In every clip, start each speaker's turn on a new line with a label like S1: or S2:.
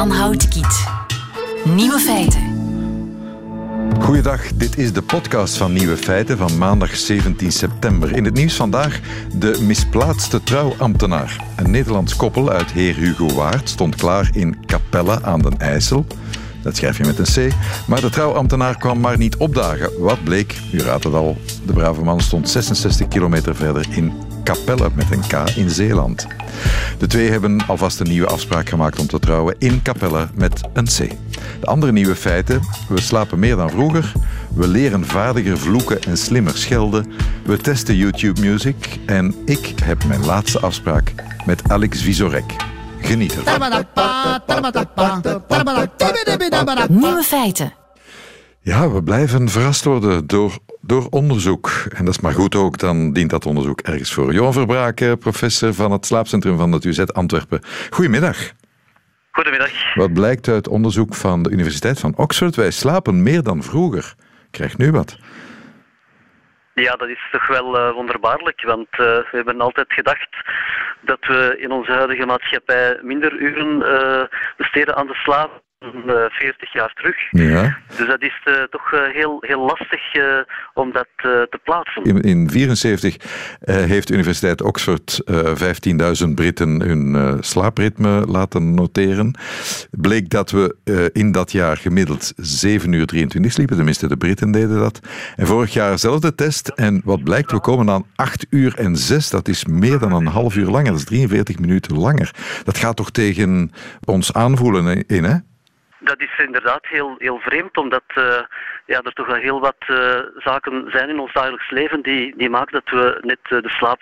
S1: Jan Houtkiet. Nieuwe feiten.
S2: Goeiedag, dit is de podcast van Nieuwe Feiten van maandag 17 september. In het nieuws vandaag de misplaatste trouwambtenaar. Een Nederlands koppel uit Heer Hugo Waard stond klaar in Capelle aan den IJssel. Dat schrijf je met een C. Maar de trouwambtenaar kwam maar niet opdagen. Wat bleek? U raadt het al. De brave man stond 66 kilometer verder in Capelle met een K in Zeeland. De twee hebben alvast een nieuwe afspraak gemaakt om te trouwen in Capelle met een C. De andere nieuwe feiten: we slapen meer dan vroeger, we leren vaardiger vloeken en slimmer schelden, we testen YouTube Music en ik heb mijn laatste afspraak met Alex Visorek. Geniet ervan.
S1: Nieuwe feiten.
S2: Ja, we blijven verrast worden door, door onderzoek. En dat is maar goed ook, dan dient dat onderzoek ergens voor. Johan Verbraak, professor van het slaapcentrum van het UZ Antwerpen. Goedemiddag.
S3: Goedemiddag.
S2: Wat blijkt uit onderzoek van de Universiteit van Oxford? Wij slapen meer dan vroeger. Krijg nu wat.
S3: Ja, dat is toch wel uh, wonderbaarlijk, want uh, we hebben altijd gedacht dat we in onze huidige maatschappij minder uren uh, besteden aan de slaap 40 jaar terug.
S2: Ja.
S3: Dus dat is uh, toch uh, heel, heel lastig uh, om dat te plaatsen.
S2: In 1974 heeft de Universiteit Oxford 15.000 Britten hun slaapritme laten noteren. Bleek dat we in dat jaar gemiddeld 7 uur 23 sliepen, tenminste de Britten deden dat. En vorig jaar zelfde test en wat blijkt, we komen aan 8 uur en 6. Dat is meer dan een half uur langer, dat is 43 minuten langer. Dat gaat toch tegen ons aanvoelen in, hè?
S3: Dat is inderdaad heel, heel vreemd, omdat uh, ja, er toch wel heel wat uh, zaken zijn in ons dagelijks leven die, die maken dat we net uh, de slaap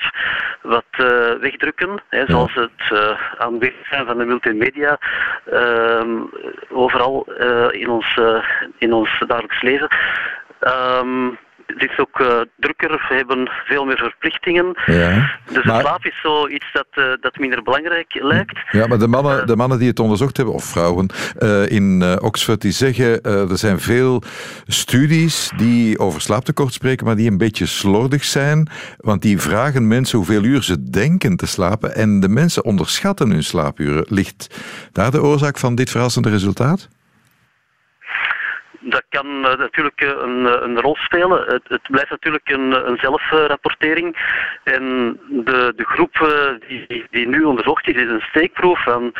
S3: wat wegdrukken. Hè, zoals het aanwezig zijn van de multimedia ehm, overal in, ons, in ons dagelijks leven. Um, het is ook uh, drukker, hebben veel meer verplichtingen.
S2: Ja,
S3: dus maar... slaap is zoiets dat, uh, dat minder belangrijk lijkt.
S2: Ja, maar de mannen, de mannen die het onderzocht hebben, of vrouwen, in Oxford, die zeggen er zijn veel studies die over slaaptekort spreken, maar die een beetje slordig zijn. Want die vragen mensen hoeveel uur ze denken te slapen en de mensen onderschatten hun slaapuren. Ligt daar de oorzaak van dit verrassende resultaat?
S3: Dat kan uh, natuurlijk een, een, rol spelen. Het, het, blijft natuurlijk een, een zelfrapportering. En de, de groep die, die nu onderzocht is, is een steekproef van,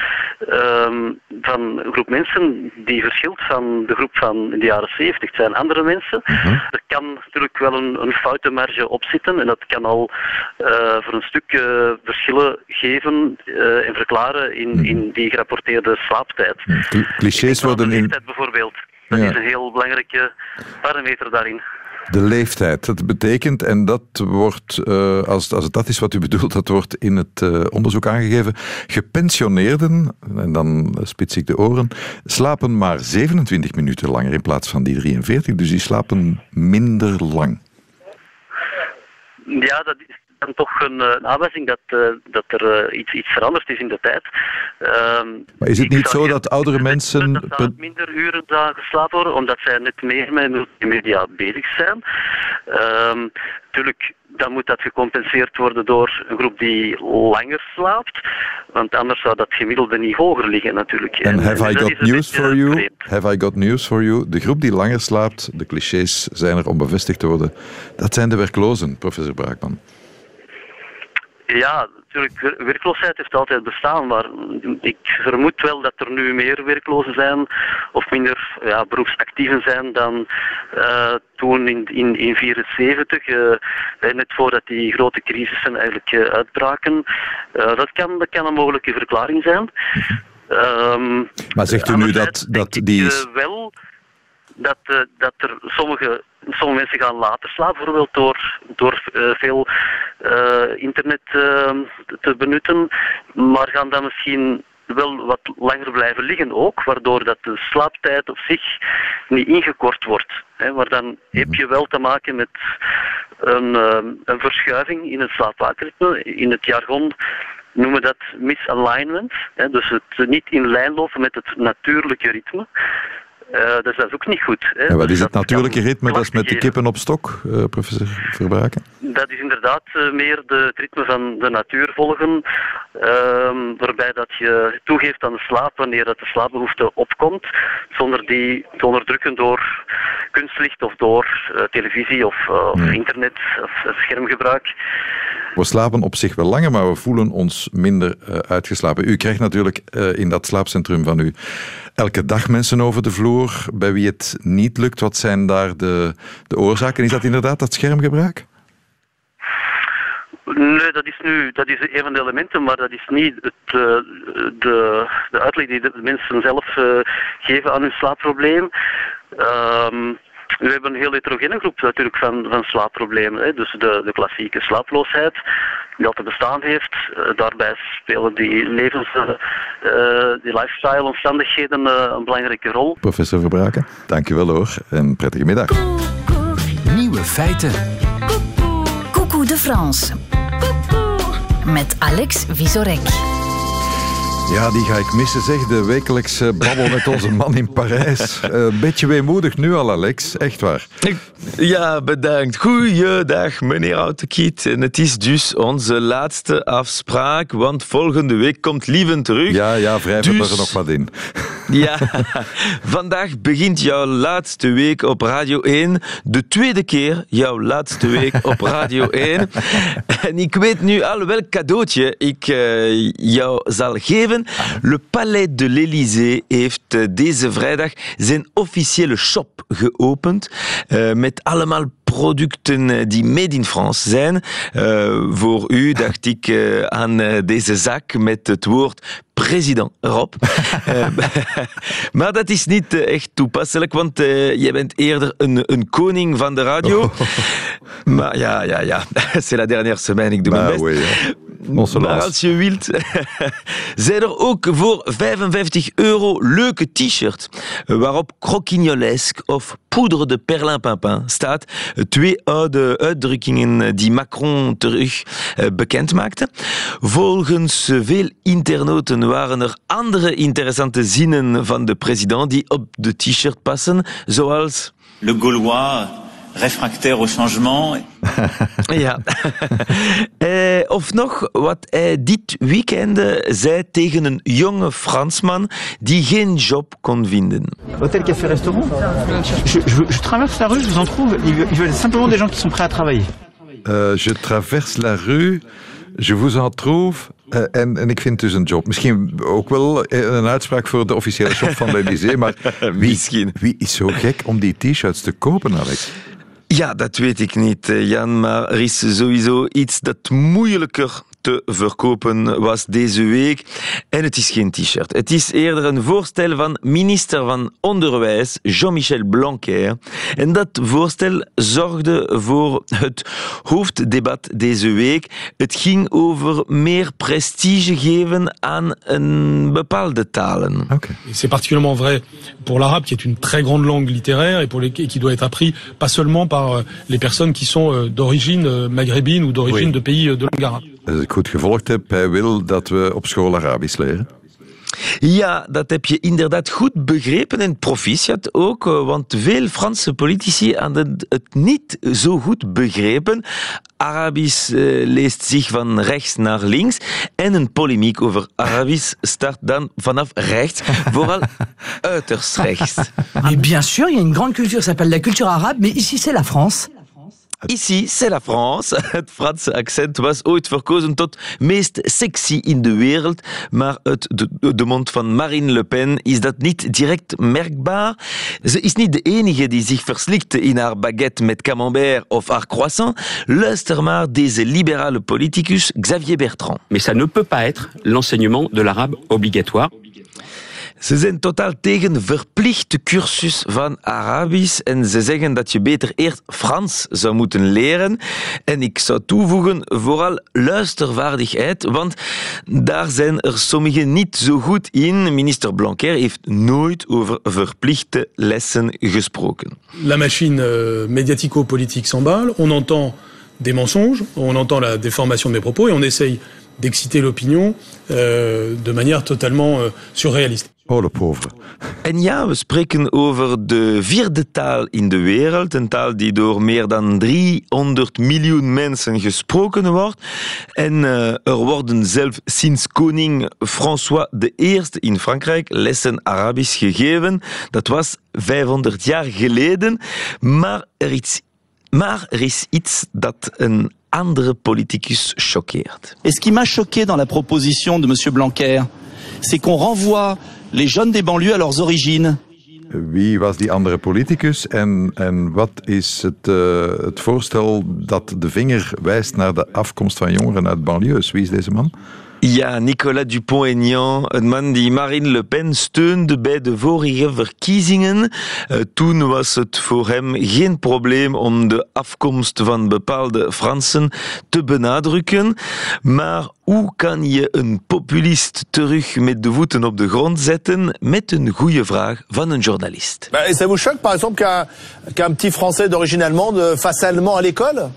S3: um, van een groep mensen die verschilt van de groep van in de jaren 70. Het zijn andere mensen.
S2: Mhm.
S3: Er kan natuurlijk wel een, een foutenmarge op zitten en dat kan al uh, voor een stuk uh, verschillen geven en verklaren in, in die gerapporteerde slaaptijd.
S2: Clichés worden in...
S3: bijvoorbeeld. Dat ja. is een heel belangrijke parameter daarin.
S2: De leeftijd. Dat betekent, en dat wordt, uh, als, als dat is wat u bedoelt, dat wordt in het uh, onderzoek aangegeven. Gepensioneerden, en dan spits ik de oren, slapen maar 27 minuten langer in plaats van die 43. Dus die slapen minder lang.
S3: Ja, dat is dan toch een, een aanwijzing dat, uh, dat er uh, iets, iets veranderd is in de tijd.
S2: Uh, maar is het niet zo dat oudere mensen...
S3: Dat er minder uren geslapen worden, omdat zij net meer met multimedia bezig zijn. Natuurlijk, dan moet dat gecompenseerd worden door een groep die langer slaapt. Want anders zou dat gemiddelde niet hoger liggen natuurlijk.
S2: En have en I got news for you? Vreemd. Have I got news for you? De groep die langer slaapt, de clichés zijn er om bevestigd te worden. Dat zijn de werklozen, professor Braakman.
S3: Ja, natuurlijk, werkloosheid heeft altijd bestaan, maar ik vermoed wel dat er nu meer werklozen zijn of minder ja, beroepsactieven zijn dan uh, toen in 1974, in, in uh, net voordat die grote crisissen eigenlijk uh, uitbraken. dat, kan, dat kan een mogelijke verklaring zijn. Um,
S2: maar zegt u nu dat, dat die...
S3: wel dat, uh, dat er sommige, sommige mensen gaan later slapen, bijvoorbeeld door, door uh, veel uh, internet te benutten, maar gaan dan misschien wel wat langer blijven liggen ook, waardoor dat de slaaptijd op zich niet ingekort wordt. Hè, maar dan heb je wel te maken met een, een verschuiving in het slaapwaakritme. In het jargon noemen we dat misalignment, hè, dus het niet in lijn lopen met het natuurlijke ritme. Uh, dus dat is ook niet goed.
S2: Hè. Ja, wat is het natuurlijke ritme? Dat is met de kippen op stok, uh, professor Verbraken?
S3: Dat is inderdaad uh, meer de, het ritme van de natuur volgen, ehm, waarbij dat je toegeeft aan de slaap wanneer dat de slaapbehoefte opkomt, zonder die te onderdrukken door kunstlicht of door televisie of, of internet of schermgebruik.
S2: We slapen op zich wel langer, maar we voelen ons minder uitgeslapen. U krijgt natuurlijk in dat slaapcentrum van u elke dag mensen over de vloer. Bij wie het niet lukt, wat zijn daar de, de oorzaken? Is dat inderdaad dat schermgebruik?
S3: Nee, dat is nu dat is een van de elementen, maar dat is niet het, uh, de, de uitleg die de mensen zelf geven aan hun slaapprobleem. Um, we hebben een heel heterogene groep natuurlijk van, van slaapproblemen. Hè. Dus de, de klassieke slaaploosheid, die altijd bestaan heeft. Uh, daarbij spelen die levens, uh, die lifestyle-omstandigheden uh, een belangrijke rol.
S2: Professor Verbraken, dankjewel hoor en prettige middag.
S1: Nieuwe feiten. Coucou de France. Met Alex Visorek.
S2: Ja, die ga ik missen, zeg. De wekelijkse babbel met onze man in Parijs. Eh, een beetje weemoedig nu al, Alex. Echt waar.
S4: Ja, bedankt. Goeiedag, meneer Autokiet. En het is dus onze laatste afspraak, want volgende week komt Lieven terug.
S2: Ja, ja, wrijf dus... er nog wat in.
S4: Ja, vandaag begint jouw laatste week op Radio 1. De tweede keer jouw laatste week op Radio 1. En ik weet nu al welk cadeautje ik uh, jou zal geven. Le Palais de l'Élysée heeft uh, deze vrijdag zijn officiële shop geopend. Uh, met allemaal producten uh, die made in France zijn. Uh, voor u dacht ik uh, aan deze zak met het woord president Rob. maar dat is niet echt toepasselijk, want jij bent eerder een, een koning van de radio. Oh. Maar ja, ja, ja, c'est la dernière semaine, ik doe mijn best. Oui, maar als je wilt, zijn er ook voor 55 euro leuke t-shirts waarop croquignolesque of poudre de perlimpinpin staat. Twee oude uitdrukkingen die Macron terug eh, bekend maakte. Volgens veel internauten waren er andere interessante zinnen van de president die op de t-shirt passen, zoals...
S5: Le Gaulois réfractaire au changement.
S4: ja. eh, of nog wat hij dit weekend zei tegen een jonge Fransman die geen job kon vinden.
S6: Hotel, café, restaurant je, je, je traverse la rue, je vous en trouve. Ils veulent simplement des gens qui sont prêts à travailler.
S2: Uh, je traverse la rue. Je vous en trouve. Uh, en, en ik vind dus een job. Misschien ook wel een uitspraak voor de officiële shop van de Elysée. Maar wie, wie is zo gek om die t-shirts te kopen, Alex?
S4: Ja, dat weet ik niet, eh, Jan, maar er is sowieso iets dat moeilijker te verkopen was deze week. En het is geen t-shirt. Het is eerder een voorstel van minister van Onderwijs, Jean-Michel Blanquer. En dat voorstel zorgde voor het hoofddebat deze week. Het ging over meer prestige geven aan een bepaalde talen.
S7: Okay. C'est particulièrement vrai pour l'arabe, qui est une très grande langue littéraire et, pour les, qui doit être appris pas seulement par euh, les personnes qui sont euh, d'origine euh, maghrébine ou d'origine oui. de pays de langue arabe.
S2: Ik goed gevolgd heb, hij wil dat we op school Arabisch leren.
S4: Ja, dat heb je inderdaad goed begrepen en proficiat ook, eh, want veel Franse politici hadden het niet zo goed begrepen. Arabisch uh, leest zich van rechts naar links en een polemiek over Arabisch start dan vanaf rechts, vooral uiterst rechts.
S8: Mais bien sûr, il y a une grande culture qui s'appelle la culture arabe, mais ici c'est la France.
S4: Ici, c'est la France. Het Franse accent was ooit verkozen tot meest sexy in de wereld, maar uit de, de, mond van Marine Le Pen is dat niet direct merkbaar? Ze is niet de enige die zich verslikte in haar baguette met camembert of haar croissant. Luister maar deze liberale politicus Xavier Bertrand.
S9: Mais ça ne peut pas être l'enseignement de l'arabe obligatoire.
S4: Ze zijn totaal tegen verplichte cursus van Arabisch en ze zeggen dat je beter eerst Frans zou moeten leren. En ik zou toevoegen, vooral luistervaardigheid, want daar zijn er sommigen niet zo goed in. Minister Blanquer heeft nooit over verplichte lessen gesproken.
S7: La machine euh, médiatico-politique s'emballe, on entend des mensonges, on entend la déformation de mes propos et on essaye d'exciter l'opinion euh, de manière totalement euh, surréaliste.
S2: Oh, de pauvre.
S4: En ja, we spreken over de vierde taal in de wereld. Een taal die door meer dan 300 miljoen mensen gesproken wordt. En uh, er worden zelf sinds koning François I in Frankrijk lessen Arabisch gegeven. Dat was 500 jaar geleden. Maar er maar er is iets dat een andere politicus choqueert.
S10: Et ce qui m'a choqué dans la proposition de M. Blanquer, c'est qu'on renvoie les jeunes des banlieues à leurs origines.
S2: Wie was die andere politicus en, en wat is het, uh, het voorstel dat de vinger wijst naar de afkomst van jongeren uit banlieues? Wie is deze man?
S4: Ja, Nicolas Dupont-Aignan, een man die Marine Le Pen steunde bij de vorige verkiezingen. Uh, toen was het voor hem geen probleem om de afkomst van bepaalde Fransen te benadrukken. Maar hoe kan je een populist terug met de voeten op de grond zetten? Met een goede vraag van een journalist.
S11: Ben, ça vous choque par exemple qu'un qu petit Français d'origine allemande fasse allemand à l'école?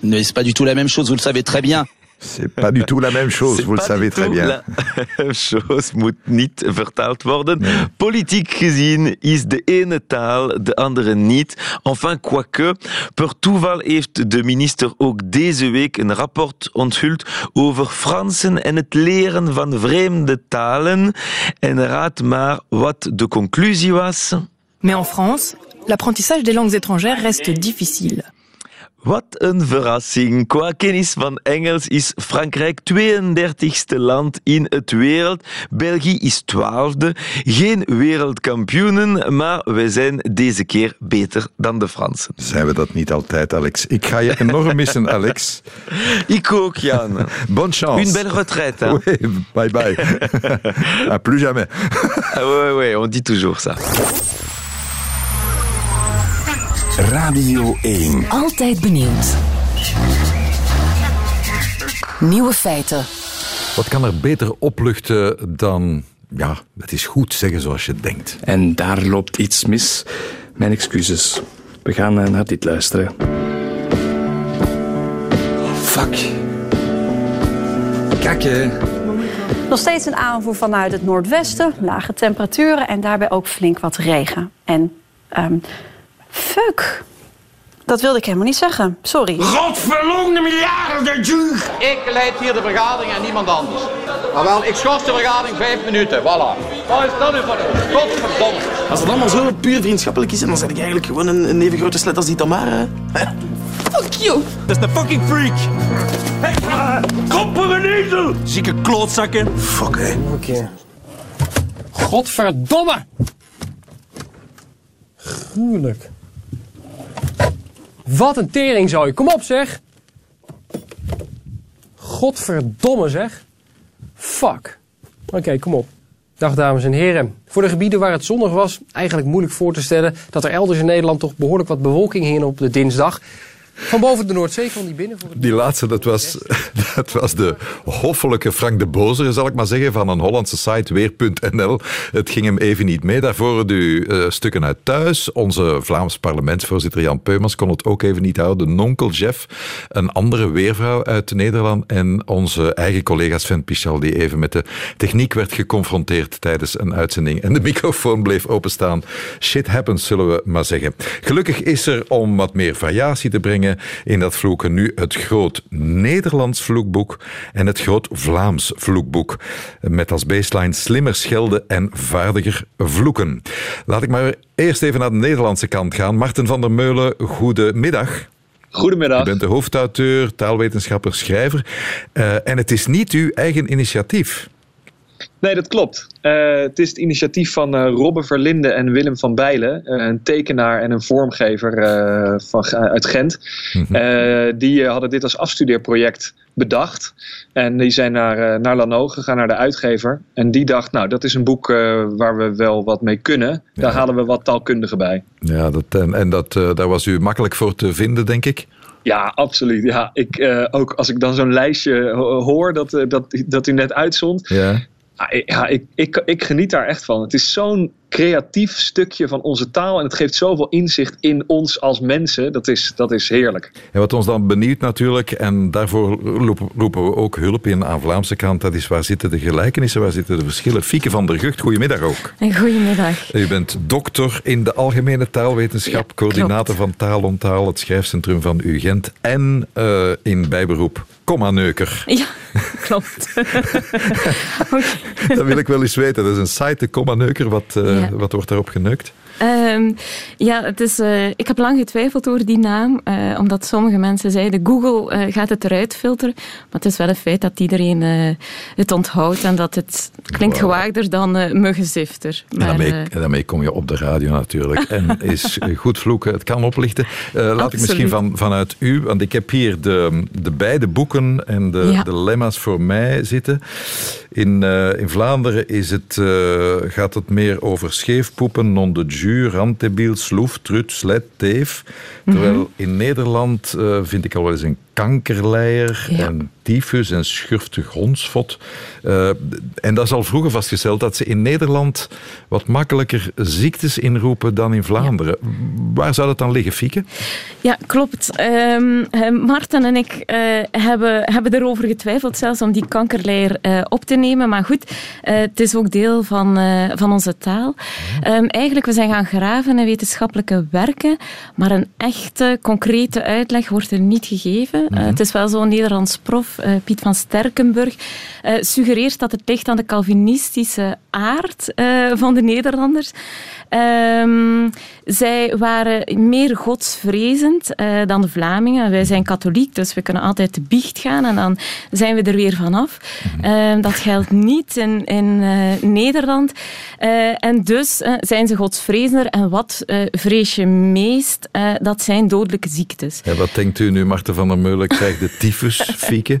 S10: Mais c'est pas du tout la même chose, vous le savez très bien.
S2: C'est pas du tout la même chose, vous le savez très bien.
S4: La même chose moet niet vertaald worden. Nee. Politiek gezien is de ene taal de andere niet. Enfin, quoique, per toeval heeft de minister ook deze week een rapport onthuld over Fransen en het leren van vreemde talen. En raad maar wat de conclusie was.
S12: Mais en France, l'apprentissage des langues étrangères reste difficile.
S4: Wat een verrassing. Qua kennis van Engels is Frankrijk 32e land in het wereld. België is 12e. Geen wereldkampioenen, maar we zijn deze keer beter dan de Fransen.
S2: Zijn we dat niet altijd, Alex? Ik ga je enorm missen, Alex.
S4: Ik ook, Jan.
S2: Bonne chance.
S4: Une belle retraite. Hein?
S2: Oui, bye bye. à plus jamais.
S4: ah ouais, ouais, on dit toujours ça.
S1: Radio 1. Altijd benieuwd. Nieuwe feiten.
S2: Wat kan er beter opluchten dan... Ja, het is goed zeggen zoals je denkt.
S13: En daar loopt iets mis. Mijn excuses. We gaan naar dit luisteren.
S14: Fuck. Kijk,
S15: Nog steeds een aanvoer vanuit het noordwesten, lage temperaturen en daarbij ook flink wat regen. En um, fuck. Dat wilde ik helemaal niet zeggen. Sorry.
S16: Godverlongde miljarden duur!
S17: Ik leid hier de vergadering en niemand anders. Maar wel, ik schors de vergadering vijf minuten. Voilà. Wat is dat nu voor een Godverdomme.
S14: Als het allemaal zo puur vriendschappelijk is, dan ben ik eigenlijk gewoon een, een even grote slet als die Tamara.
S15: Fuck you.
S16: Dat is een fucking freak. Hey, Kopperenezel!
S14: Zieke klootzakken.
S16: Fuck, hè.
S14: Oké. Okay.
S18: Godverdomme! Gruwelijk. Wat een teringzooi. Kom op zeg. Godverdomme zeg. Fuck. Oké, kom op. Dag dames en heren. Voor de gebieden waar het zonnig was, eigenlijk moeilijk voor te stellen dat er elders in Nederland toch behoorlijk wat bewolking hing op de dinsdag. Van boven de Noordzee kwam die binnen. Voor
S2: die laatste, dat was, dat was de hoffelijke Frank de Bozer, zal ik maar zeggen, van een Hollandse site, weer.nl. Het ging hem even niet mee. Daarvoor de uh, stukken uit thuis. Onze Vlaams parlementsvoorzitter Jan Peumans kon het ook even niet houden. Nonkel Jeff, een andere weervrouw uit Nederland. En onze eigen collega Sven Pichal, die even met de techniek werd geconfronteerd tijdens een uitzending. En de microfoon bleef openstaan. Shit happens, zullen we maar zeggen. Gelukkig is er, om wat meer variatie te brengen, in dat vloeken nu het groot Nederlands vloekboek en het groot Vlaams vloekboek. Met als baseline slimmer schelden en vaardiger vloeken. Laat ik maar eerst even naar de Nederlandse kant gaan. Marten van der Meulen, goedemiddag.
S19: Goedemiddag.
S2: U bent de hoofdauteur, taalwetenschapper, schrijver. Uh, en het is niet uw eigen initiatief.
S19: Nee, dat klopt. Uh, het is het initiatief van uh, Robbe Verlinde en Willem van Bijlen, uh, een tekenaar en een vormgever van, uit Gent. Mm -hmm. die hadden dit als afstudeerproject bedacht. En die zijn naar, naar Lano gegaan, naar de uitgever. En die dacht, nou, dat is een boek waar we wel wat mee kunnen. Daar ja. halen we wat taalkundigen bij.
S2: Ja, dat, en, en dat, daar was u makkelijk voor te vinden, denk ik?
S19: Ja, absoluut. Ja, ik, uh, ook als ik dan zo'n lijstje hoor dat, uh, dat, dat u net uitzond.
S2: Ja.
S19: Ja, ik, ik, ik, geniet daar echt van. Het is zo'n. creatief stukje van onze taal. En het geeft zoveel inzicht in ons als mensen. Dat is, dat is heerlijk.
S2: En wat ons dan benieuwt natuurlijk, en daarvoor roepen we ook hulp in aan Vlaamse kant, dat is waar zitten de gelijkenissen, waar zitten de verschillen. Fieke van der Gucht, goedemiddag ook.
S20: Goedemiddag.
S2: U bent dokter in de algemene taalwetenschap, coördinator van Taalonthaal, het schrijfcentrum van UGent en uh, in bijberoep komma-neuker.
S20: Ja, klopt.
S2: Dat wil ik wel eens weten. Dat is een site, de komma-neuker. Wat, uh, ja. wat wordt daarop geneukt?
S20: Um, ja, het is, uh, ik heb lang getwijfeld over die naam, uh, omdat sommige mensen zeiden Google uh, gaat het eruit filteren. Maar het is wel een feit dat iedereen het onthoudt en dat het klinkt wow. gewaagder dan muggenzifter.
S2: Maar, en, daarmee, en daarmee kom je op de radio natuurlijk. en is goed vloeken, het kan oplichten. laat ik misschien van, vanuit u, want ik heb hier de, de beide boeken en de, ja. voor mij zitten. In, in Vlaanderen is het, gaat het meer over scheefpoepen, non de jus, randdebiel, sloef, trut, slet, teef. Terwijl mm -hmm. in Nederland uh, vind ik al wel eens een kankerleier ja. en tyfus en schurftig hondsvot. Uh, en dat is al vroeger vastgesteld dat ze in Nederland wat makkelijker ziektes inroepen dan in Vlaanderen. Ja. Waar zou dat dan liggen, Fieke?
S20: Ja, klopt. Um, Marten en ik uh, hebben, hebben erover getwijfeld zelfs om die kankerleier uh, op te nemen. Maar goed, het is ook deel van, van onze taal. Um, eigenlijk, we zijn gaan graven in wetenschappelijke werken, maar een echte, concrete uitleg wordt er niet gegeven. Mm -hmm. uh, het is wel zo'n Nederlands prof, uh, Piet van Sterkenburg, uh, suggereert dat het ligt aan de Calvinistische aard van de Nederlanders. Um, zij waren meer godsvrezend dan de Vlamingen. Wij zijn katholiek, dus we kunnen altijd de biecht gaan en dan zijn we er weer vanaf. -hmm. dat geldt niet in, in Nederland. en dus zijn ze godsvrezender. En wat vrees je meest? dat zijn dodelijke ziektes.
S2: Ja, wat denkt u nu, Marten van der Meulen? krijgt de tyfus, Fieke?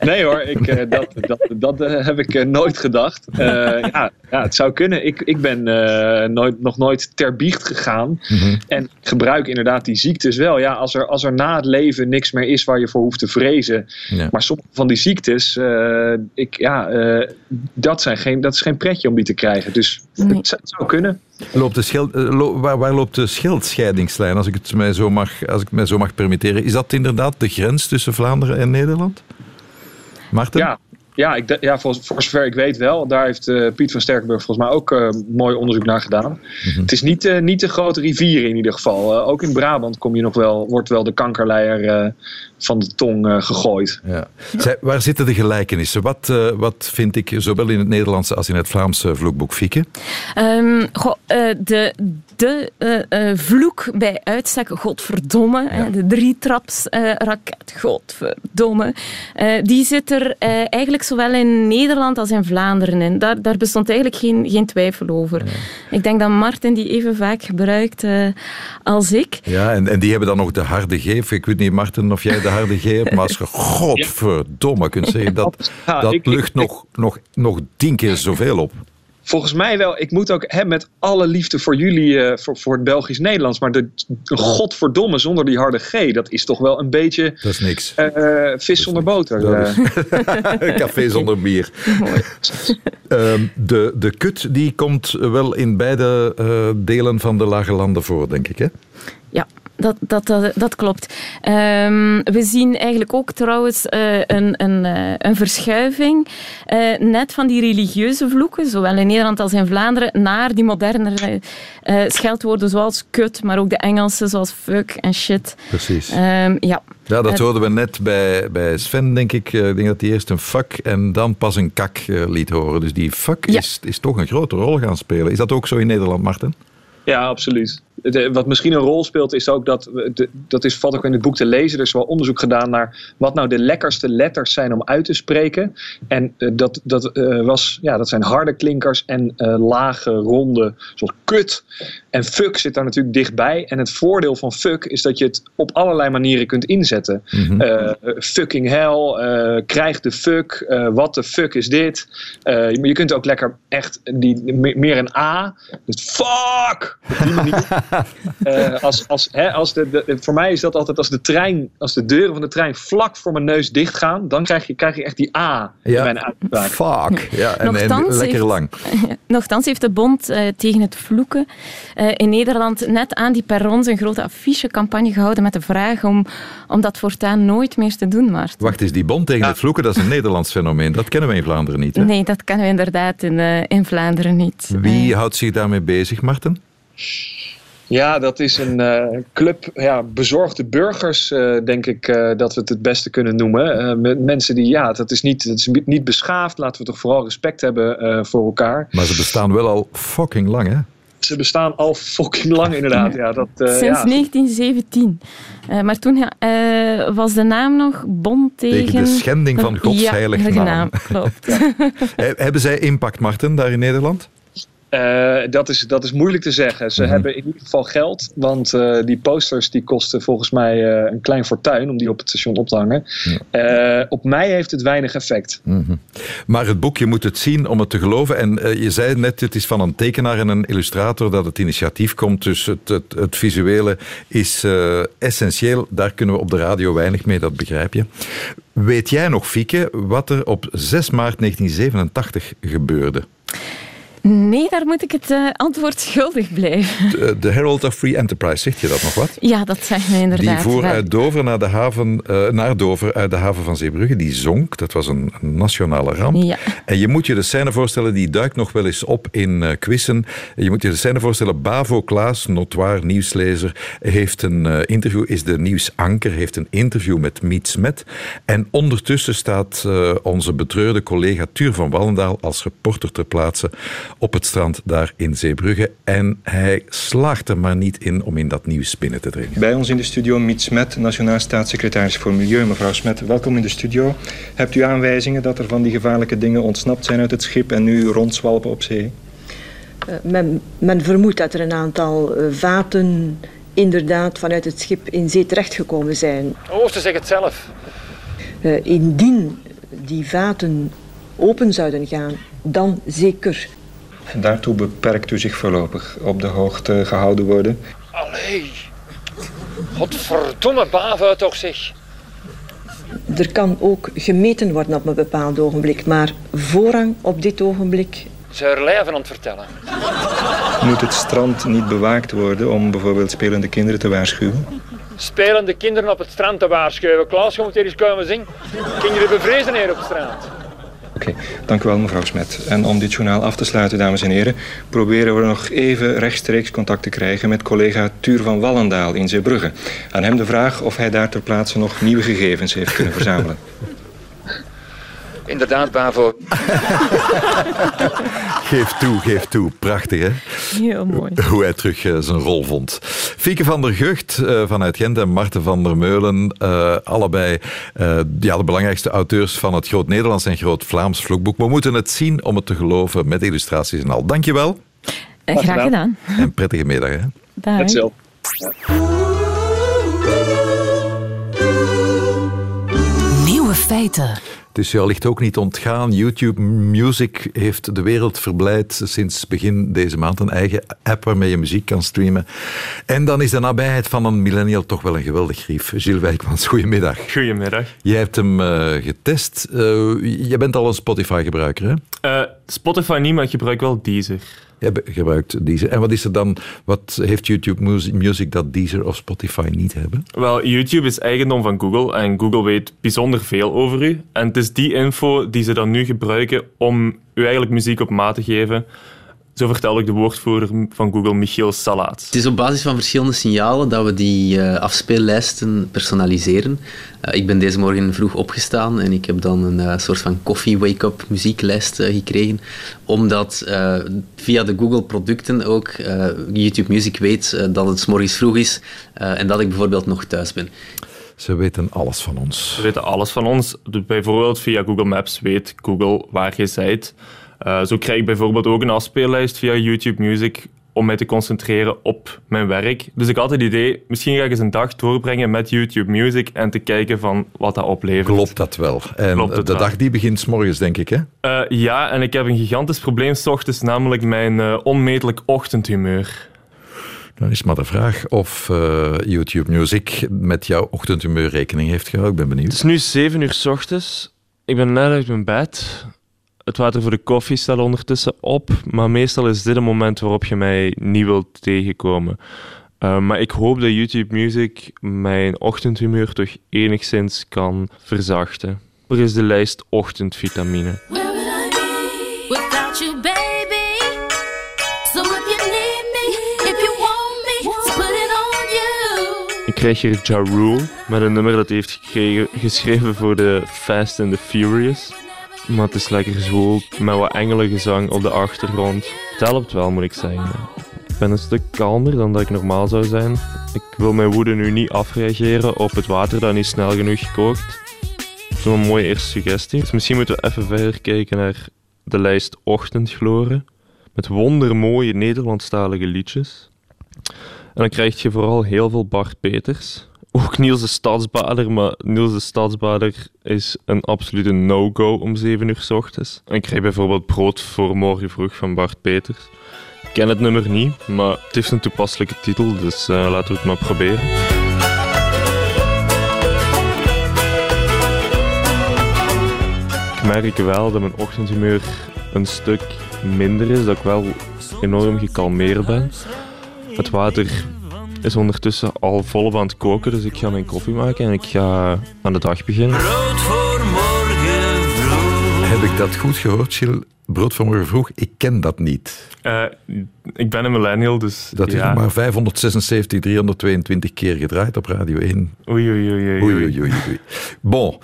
S19: Nee hoor, ik, uh, dat, dat, dat uh, heb ik uh, nooit gedacht. ja, ja, het zou kunnen. Ik, ik ben nooit, nog nooit ter biecht gegaan. Mm -hmm. En gebruik inderdaad die ziektes wel. Ja, als, er, als er na het leven niks meer is waar je voor hoeft te vrezen. Ja. Maar sommige van die ziektes, ik, ja, dat, zijn geen, dat is geen pretje om die te krijgen. Dus nee. het, het zou kunnen.
S2: Loopt de schild, lo, waar, waar, loopt de schildscheidingslijn, als ik het mij zo mag, als ik mij zo mag permitteren? Is dat inderdaad de grens tussen Vlaanderen en Nederland? Marten?
S19: Ja, ja, ik, ja voor, voor zover ik weet wel. Daar heeft uh, Piet van Sterkenburg volgens mij ook uh, mooi onderzoek naar gedaan. Mm -hmm. Het is niet, uh, niet de grote rivier in ieder geval. ook in Brabant kom je nog wel, wordt wel de kankerleier van de tong gegooid.
S2: Ja. Zij, waar zitten de gelijkenissen? Wat, wat vind ik zowel in het Nederlandse als in het Vlaamse vloekboek, Fieke?
S20: Um, goh, de, de vloek bij uitstek, godverdomme, ja. de drietraps raket, godverdomme, die zit er eigenlijk zowel in Nederland als in Vlaanderen in. Daar, daar bestond eigenlijk geen, geen twijfel over. Ja. Ik denk dat Martin die even vaak gebruikt uh, als ik.
S2: Ja, en, en die hebben dan nog de harde G. Ik weet niet, Martin, of jij de harde G maar als je godverdomme kunt zeggen, dat, dat lucht nog, nog, nog tien keer zoveel op.
S19: Volgens mij wel. Ik moet ook hè, met alle liefde voor jullie, uh, voor, voor het Belgisch-Nederlands. Maar de, de godverdomme zonder die harde G, dat is toch wel een beetje.
S2: Dat is niks.
S19: Uh, vis zonder boter.
S2: Is... Café zonder bier. um, de, de kut die komt wel in beide uh, delen van de lage landen voor, denk ik. Hè?
S20: Ja, dat, dat, dat, dat klopt. Um, we zien eigenlijk ook trouwens uh, een, een, uh, een verschuiving uh, net van die religieuze vloeken, zowel in Nederland als in Vlaanderen, naar die modernere scheldwoorden zoals kut, maar ook de Engelse zoals fuck en shit.
S2: Precies.
S20: Um, ja.
S2: Ja, dat hoorden we net bij, bij Sven, denk ik. Ik denk dat hij eerst een fuck en dan pas een kak liet horen. Dus die fuck ja. is, is toch een grote rol gaan spelen. Is dat ook zo in Nederland, Martin?
S19: Ja, absoluut. De, wat misschien een rol speelt is ook dat, de, dat is, valt ook in het boek te lezen, er is wel onderzoek gedaan naar wat nou de lekkerste letters zijn om uit te spreken. En uh, dat, dat, uh, was, ja, dat zijn harde klinkers en uh, lage, ronde, zoals kut. En fuck zit daar natuurlijk dichtbij. En het voordeel van fuck is dat je het op allerlei manieren kunt inzetten. Mm-hmm. fucking hell, krijg de fuck, wat de fuck is dit. je kunt ook lekker echt die, meer een A, dus fuck, op die manier. Eh, als, als, hè, als de, de, voor mij is dat altijd als de trein, als de deuren van de trein vlak voor mijn neus dichtgaan, dan krijg je, krijg je echt die A in
S2: Ja.
S19: mijn uitspraak.
S2: Fuck. Ja, en, en lekker
S20: heeft-
S2: lang.
S20: Nochtans heeft de bond eh, tegen het vloeken eh, in Nederland net aan die perrons een grote affichecampagne gehouden met de vraag om, om dat voortaan nooit meer te doen, Maarten.
S2: Wacht eens, die bond tegen het vloeken, dat is een Nederlands fenomeen. Dat kennen we in Vlaanderen niet. Hè?
S20: Nee, dat kennen we inderdaad in, eh, in Vlaanderen niet.
S2: Wie houdt zich daarmee bezig, Marten?
S19: Ja, dat is een eh, club ja, bezorgde burgers, eh, denk ik, eh, dat we het het beste kunnen noemen. Eh, met mensen die, ja, dat is, niet, dat is niet beschaafd. Laten we toch vooral respect hebben eh, voor elkaar.
S2: Maar ze bestaan wel al fucking lang, hè?
S19: Ze bestaan al fucking lang, inderdaad. Ja, dat, eh,
S20: Sinds
S19: ja.
S20: 1917. Eh, maar toen ja, eh, was de naam nog Bond tegen...
S2: Tegen de schending van Gods
S20: ja,
S2: heilige naam.
S20: Klopt.
S2: He- Hebben zij impact, Marten, daar in Nederland?
S19: Eh, dat, is, dat is moeilijk te zeggen. Ze
S2: Mhm.
S19: hebben in ieder geval geld. Want eh, die posters die kosten volgens mij eh, een klein fortuin om die op het station op te hangen. Op mij heeft het weinig effect.
S2: Mhm. Maar het boek, je moet het zien om het te geloven. En je zei net, het is van een tekenaar en een illustrator dat het initiatief komt. Dus het, het, het visuele is essentieel. Daar kunnen we op de radio weinig mee, dat begrijp je. Weet jij nog, Fieke, wat er op 6 maart 1987 gebeurde?
S20: Nee, daar moet ik het eh, antwoord schuldig blijven.
S2: De, de Herald of Free Enterprise, zegt je dat nog wat?
S20: Ja, dat zegt mij inderdaad.
S2: Die voer uit Dover naar, de haven, eh, naar Dover uit de haven van Zeebrugge. Die zonk. Dat was een, nationale ramp.
S20: Ja.
S2: En je moet je de scène voorstellen, die duikt nog wel eens op in eh quizzen. Je moet je de scène voorstellen, Bavo Klaas, notoir nieuwslezer, heeft een eh, interview, is de nieuwsanker, heeft een interview met Miet Smet. En ondertussen staat eh, onze betreurde collega Tuur van Wallendaal als reporter ter plaatse op het strand daar in Zeebrugge. En hij slaagt er maar niet in om in dat nieuws binnen te dringen.
S21: Bij ons in de studio Miet Smet, Nationaal Staatssecretaris voor Milieu. Mevrouw Smet, welkom in de studio. Hebt u aanwijzingen dat er van die gevaarlijke dingen ontsnapt zijn uit het schip en nu rondzwalpen op zee?
S22: Eh, Men, men vermoedt dat er een aantal eh, vaten inderdaad vanuit het schip in zee terechtgekomen zijn.
S23: Oh, ze zeggen het zelf.
S22: Eh, indien die vaten open zouden gaan, dan zeker.
S21: Daartoe beperkt u zich voorlopig op de hoogte gehouden worden.
S23: Allee. Godverdomme bava toch zeg.
S22: Er kan ook gemeten worden op een bepaald ogenblik, maar voorrang op dit ogenblik
S23: Ze er lijven aan het vertellen.
S21: Moet het strand niet bewaakt worden om bijvoorbeeld spelende kinderen te waarschuwen?
S23: Spelende kinderen op het strand te waarschuwen. Klaas, je moet hier eens komen zien. Kinderen bevrezen hier op het strand.
S21: Oké, dank u wel mevrouw Smet. En om dit journaal af te sluiten, dames en heren, proberen we nog even rechtstreeks contact te krijgen met collega Tuur van Wallendaal in Zeebrugge. Aan hem de vraag of hij daar ter plaatse nog nieuwe gegevens heeft kunnen verzamelen.
S23: Inderdaad, Bavo.
S2: Geef toe, geef toe. Prachtig, hè?
S20: Heel mooi.
S2: Hoe hij terug eh, zijn rol vond. Fieke van der Gucht eh, vanuit Gent en Marten van der Meulen. eh, allebei eh, ja, de belangrijkste auteurs van het Groot Nederlands en Groot Vlaams vloekboek. We moeten het zien om het te geloven met illustraties en al. Dankjewel.
S20: Eh, graag gedaan.
S2: En prettige middag. Hè?
S20: Dag.
S19: Hetzelfde.
S1: Nieuwe feiten.
S2: Het is je allicht ook niet ontgaan. YouTube Music heeft de wereld verblijd sinds begin deze maand. Een eigen app waarmee je muziek kan streamen. En dan is de nabijheid van een millennial toch wel een geweldig grief. Gilles Wijkmans, goedemiddag.
S24: Goedemiddag.
S2: Jij hebt hem eh, getest. Eh, je bent al een Spotify-gebruiker, hè?
S24: Eh, Spotify niet, maar ik gebruik wel Deezer.
S2: Gebruikt Deezer. En wat is er dan, wat heeft YouTube Mus- Music dat Deezer of Spotify niet hebben?
S24: Wel, YouTube is eigendom van Google en Google weet bijzonder veel over u. En het is die info die ze dan nu gebruiken om u eigenlijk muziek op maat te geven. Zo vertelde ik de woordvoerder van Google, Michiel Salaat.
S25: Het is op basis van verschillende signalen dat we die eh, afspeellijsten personaliseren. Eh, ik ben deze morgen vroeg opgestaan en ik heb dan een eh, soort van coffee wake-up muzieklijst gekregen. Omdat eh, via de Google producten ook eh, YouTube Music weet dat het 's morgens vroeg is eh, en dat ik bijvoorbeeld nog thuis ben.
S2: Ze weten alles van ons.
S24: Ze weten alles van ons. Bijvoorbeeld via Google Maps weet Google waar je bent. Eh, zo krijg ik bijvoorbeeld ook een afspeellijst via YouTube Music om mij te concentreren op mijn werk. Dus ik had het idee, misschien ga ik eens een dag doorbrengen met YouTube Music en te kijken van wat dat oplevert.
S2: Klopt dat wel? En
S24: Klopt het
S2: de
S24: wel.
S2: dag die begint 's morgens, denk ik, hè?
S24: Eh, ja, en ik heb een gigantisch probleem s ochtends, namelijk mijn eh, onmetelijk ochtendhumeur.
S2: Dan is maar de vraag of uh, YouTube Music met jouw ochtendhumeur rekening heeft gehouden. Ik ben benieuwd.
S26: Het is nu 7 uur s ochtends. Ik ben net uit mijn bed. Het water voor de koffie staat ondertussen op. Maar meestal is dit een moment waarop je mij niet wilt tegenkomen. Uh, maar ik hoop dat YouTube Music mijn ochtendhumeur toch enigszins kan verzachten. Er is de lijst ochtendvitamine. Ik krijg hier Ja Rule met een nummer dat hij heeft gekregen, geschreven voor de Fast and the Furious. Maar het is lekker zwoel, met wat engelengezang op de achtergrond. Het helpt wel, moet ik zeggen. Ik ben een stuk kalmer dan dat ik normaal zou zijn. Ik wil mijn woede nu niet afreageren op het water dat niet snel genoeg gekookt. Zo'n mooie eerste suggestie. Dus misschien moeten we even verder kijken naar de lijst Ochtendgloren. Met wondermooie Nederlandstalige liedjes. En dan krijg je vooral heel veel Bart Peters. Ook Niels de Stadsbader, maar Niels de Stadsbader is een absolute no-go om 7 uur s ochtends. En ik krijg bijvoorbeeld Brood voor morgen vroeg van Bart Peters. Ik ken het nummer niet, maar het heeft een toepasselijke titel, dus uh, laten we het maar proberen. Ik merk wel dat mijn ochtendhumeur een stuk minder is, dat ik wel enorm gekalmeerd ben. Het water is ondertussen al volop aan het koken, dus ik ga mijn koffie maken en ik ga aan de dag beginnen.
S2: Brood voor morgen vroeg. Heb ik dat goed gehoord, Gilles? Brood voor morgen vroeg, ik ken dat niet.
S26: Uh, ik ben een millennial, dus
S2: Dat
S26: ja.
S2: is maar 576, 322 keer gedraaid op Radio 1.
S26: Oei, oei, oei. oei.
S2: Oei, oei, oei, oei. Bon,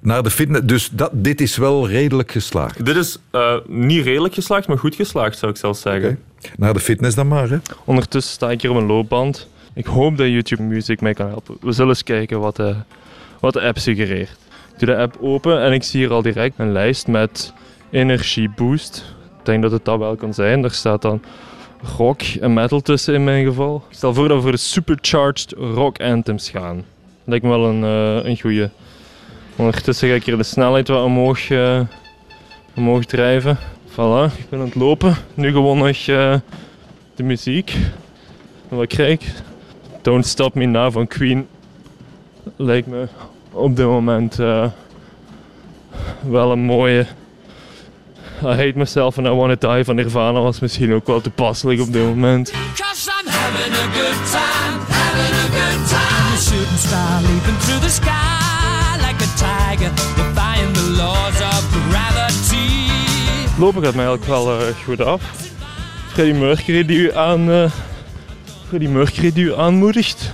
S2: naar de fitness. Dus dat, dit is wel redelijk geslaagd.
S26: Dit is uh, niet redelijk geslaagd, maar goed geslaagd, zou ik zelfs zeggen.
S2: Okay. Naar de fitness dan maar, hè?
S26: Ondertussen sta ik hier op een loopband. Ik hoop dat YouTube Music mij kan helpen. We zullen eens kijken wat de, wat de app suggereert. Ik doe de app open en ik zie hier al direct een lijst met Energie Boost. Ik denk dat het dat wel kan zijn. Daar staat dan rock en metal tussen in mijn geval. Ik stel voor dat we voor de supercharged rock anthems gaan. Lijkt me wel een, uh, een goeie. Ondertussen ga ik hier de snelheid wat omhoog, uh, omhoog drijven. Voilà, ik ben aan het lopen. Nu gewoon nog de muziek. En wat krijg ik? Don't Stop Me Now van Queen. Lijkt me op dit moment uh, wel een mooie. I Hate Myself and I Wanna Die van Nirvana was misschien ook wel toepasselijk op dit moment.
S27: Cause I'm having a good time, having a good time. Shooting star leaping through the sky like a tiger, defying the laws of gravity.
S26: Lopen gaat mij eigenlijk wel uh, goed af. Freddie Mercury die u aan, uh, Freddie Mercury die u aanmoedigt,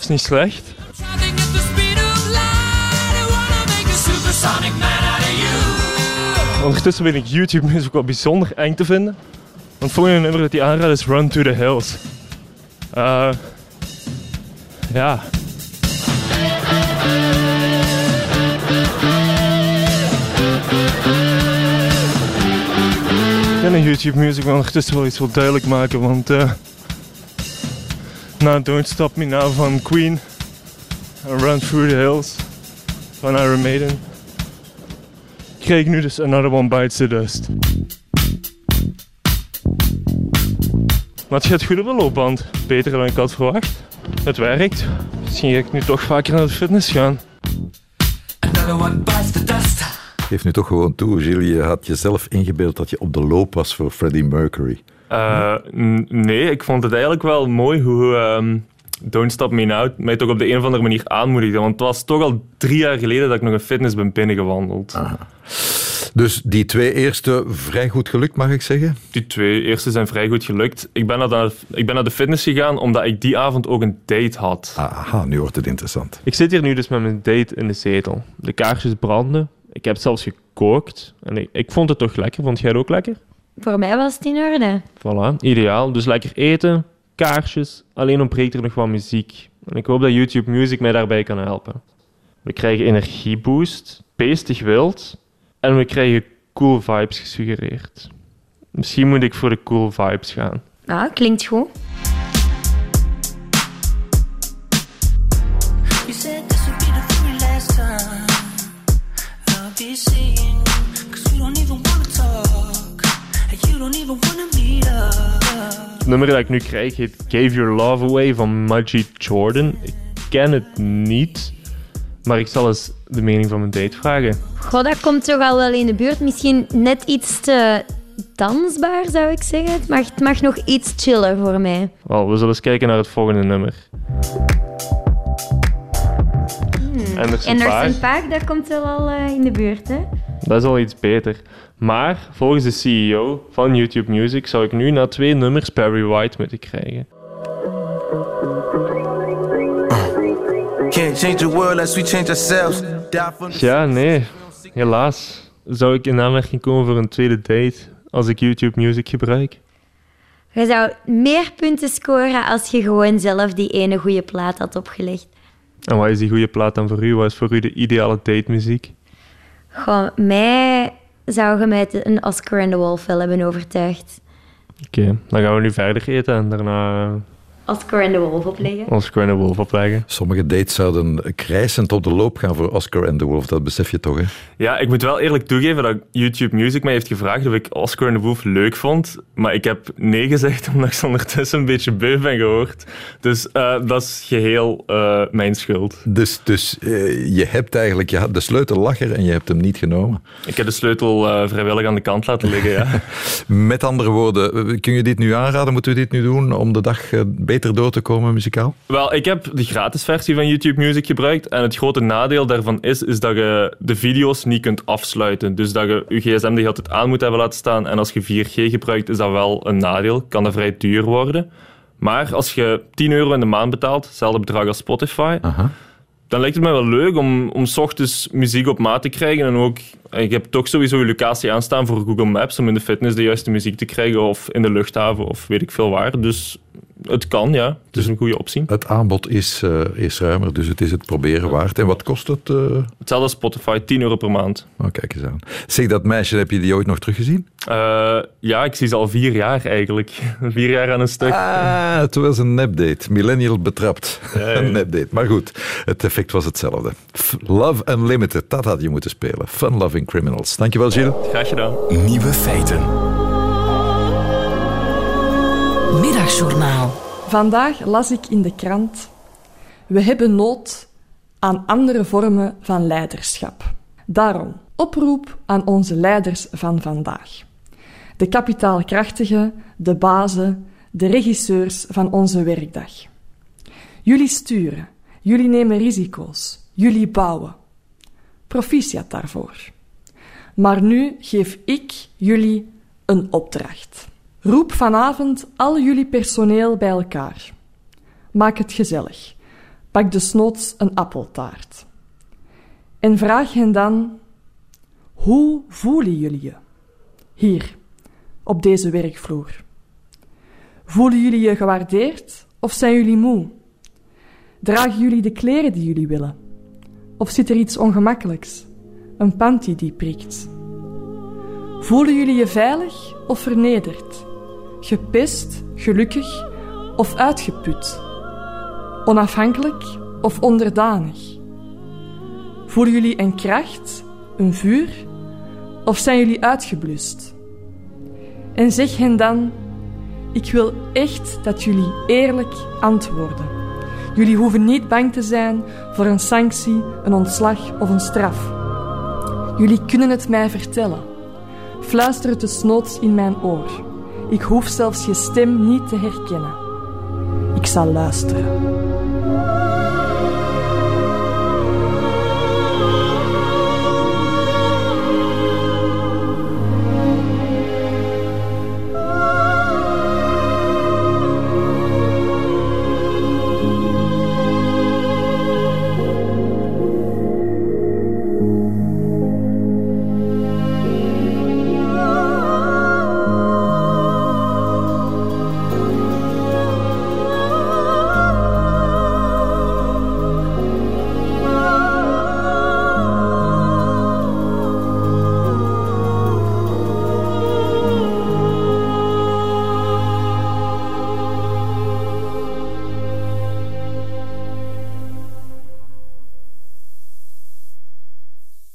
S26: is niet slecht. Ondertussen vind ik YouTube music wel bijzonder eng te vinden. Want het volgende nummer dat hij aanraadt is Run to the Hills. Uh, ja. Ik ben een YouTube music, maar ondertussen wel iets wil duidelijk maken, want uh, na Don't Stop Me Now van Queen en Run Through the Hills van Iron Maiden krijg ik nu dus Another One Bites the Dust. Maar het gaat goed op de loopband. Beter dan ik had verwacht. Het werkt. Misschien ga ik nu toch vaker naar de fitness gaan.
S2: Geef nu toch gewoon toe, Gilles. Je had jezelf ingebeeld dat je op de loop was voor Freddie Mercury.
S26: Uh, nee, ik vond het eigenlijk wel mooi hoe um, Don't Stop Me Now mij toch op de een of andere manier aanmoedigde. Want het was toch al drie jaar geleden dat ik nog een fitness ben binnengewandeld.
S2: Aha. Dus die twee eerste vrij goed gelukt, mag ik zeggen?
S26: Die twee eerste zijn vrij goed gelukt. Ik ben, naar de, ik ben naar de fitness gegaan omdat ik die avond ook een date had.
S2: Aha, nu wordt het interessant.
S26: Ik zit hier nu dus met mijn date in de zetel. De kaarsjes branden. Ik heb het zelfs gekookt. En ik, ik vond het toch lekker. Vond jij het ook lekker?
S20: Voor mij was het in orde.
S26: Voilà, ideaal. Dus lekker eten, kaarsjes. Alleen ontbreekt er nog wat muziek. En ik hoop dat YouTube Music mij daarbij kan helpen. We krijgen energieboost, beestig wild en we krijgen cool vibes gesuggereerd. Misschien moet ik voor de cool vibes gaan.
S20: Ah, klinkt goed.
S26: Het nummer dat ik nu krijg heet Gave Your Love Away van Majid Jordan. Ik ken het niet, maar ik zal eens de mening van mijn date vragen.
S28: Goh, dat komt toch al wel in de buurt. Misschien net iets te dansbaar, zou ik zeggen. Het mag, het mag nog iets chiller voor mij.
S26: Wel, we zullen eens kijken naar het volgende nummer.
S28: Hmm.
S26: Anderson
S28: Anderson
S26: Paak.
S28: Paak, dat komt wel al eh, in de buurt, hè?
S26: Dat is al iets beter. Maar volgens de CEO van YouTube Music zou ik nu na twee nummers Barry White moeten krijgen.
S29: The
S26: Ja, nee. Helaas. Zou ik in aanmerking komen voor een tweede date als ik YouTube Music gebruik?
S28: Je zou meer punten scoren als je gewoon zelf die ene goede plaat had opgelegd.
S26: En wat is die goede plaat dan voor u? Wat is voor u de ideale date-muziek?
S28: Goh, mij zou je met een Oscar and the Wolf wel hebben overtuigd.
S26: Oké, dan gaan we nu verder eten en daarna
S28: Oscar and the Wolf opleggen.
S26: Oscar en de Wolf opleggen.
S2: Sommige dates zouden krijsend op de loop gaan voor Oscar en the Wolf. Dat besef je toch, hè?
S26: Ja, ik moet wel eerlijk toegeven dat YouTube Music mij heeft gevraagd of ik Oscar en de Wolf leuk vond. Maar ik heb nee gezegd omdat ik ze ondertussen een beetje beu ben gehoord. Dus eh, dat is geheel eh, mijn schuld.
S2: Dus, dus eh, je hebt eigenlijk je had de sleutel lacher en je hebt hem niet genomen.
S26: Ik heb de sleutel eh, vrijwillig aan de kant laten liggen, ja.
S2: Met andere woorden, kun je dit nu aanraden? Moeten we dit nu doen om de dag eh, beter door te komen muzikaal?
S26: Wel, ik heb de gratis versie van YouTube Music gebruikt. En het grote nadeel daarvan is, is dat je de video's niet kunt afsluiten. Dus dat je je gsm de hele tijd aan moet hebben laten staan. En als je 4G gebruikt, is dat wel een nadeel. Kan dat vrij duur worden. Maar als je 10 euro in de maand betaalt, hetzelfde bedrag als Spotify, dan lijkt het mij wel leuk om, om 's ochtends muziek op maat te krijgen. En ook, ik heb toch sowieso je locatie aanstaan voor Google Maps om in de fitness de juiste muziek te krijgen. Of in de luchthaven of weet ik veel waar. Dus het kan, ja. Het is een goede optie.
S2: Het aanbod is, eh, is ruimer, dus het is het proberen waard. En wat kost het? eh?
S26: Hetzelfde als Spotify, 10 euro per maand.
S2: Oh, kijk eens aan. Zeg, dat meisje, heb je die ooit nog teruggezien?
S26: Eh, ja, ik zie ze al vier jaar eigenlijk. vier jaar aan een stuk.
S2: Ah, het was een nepdate. Millennial betrapt. een nepdate. Maar goed, het effect was hetzelfde. F- Love Unlimited, dat had je moeten spelen. Fun Loving Criminals. Dankjewel, Gilles.
S26: Graag gedaan.
S1: Nieuwe feiten. Middagjournaal.
S12: Vandaag las ik in de krant: We hebben nood aan andere vormen van leiderschap. Daarom oproep aan onze leiders van vandaag. De kapitaalkrachtigen, de bazen, de regisseurs van onze werkdag. Jullie sturen, jullie nemen risico's, jullie bouwen. Proficiat daarvoor. Maar nu geef ik jullie een opdracht. Roep vanavond al jullie personeel bij elkaar. Maak het gezellig. Pak desnoods een appeltaart. En vraag hen dan: hoe voelen jullie je? Hier, op deze werkvloer. Voelen jullie je gewaardeerd of zijn jullie moe? Dragen jullie de kleren die jullie willen? Of zit er iets ongemakkelijks? Een panty die prikt? Voelen jullie je veilig of vernederd? Gepest, gelukkig of uitgeput? Onafhankelijk of onderdanig? Voelen jullie een kracht, een vuur of zijn jullie uitgeblust? En zeg hen dan: Ik wil echt dat jullie eerlijk antwoorden. Jullie hoeven niet bang te zijn voor een sanctie, een ontslag of een straf. Jullie kunnen het mij vertellen. Fluister het desnoods in mijn oor. Ik hoef zelfs je stem niet te herkennen. Ik zal luisteren.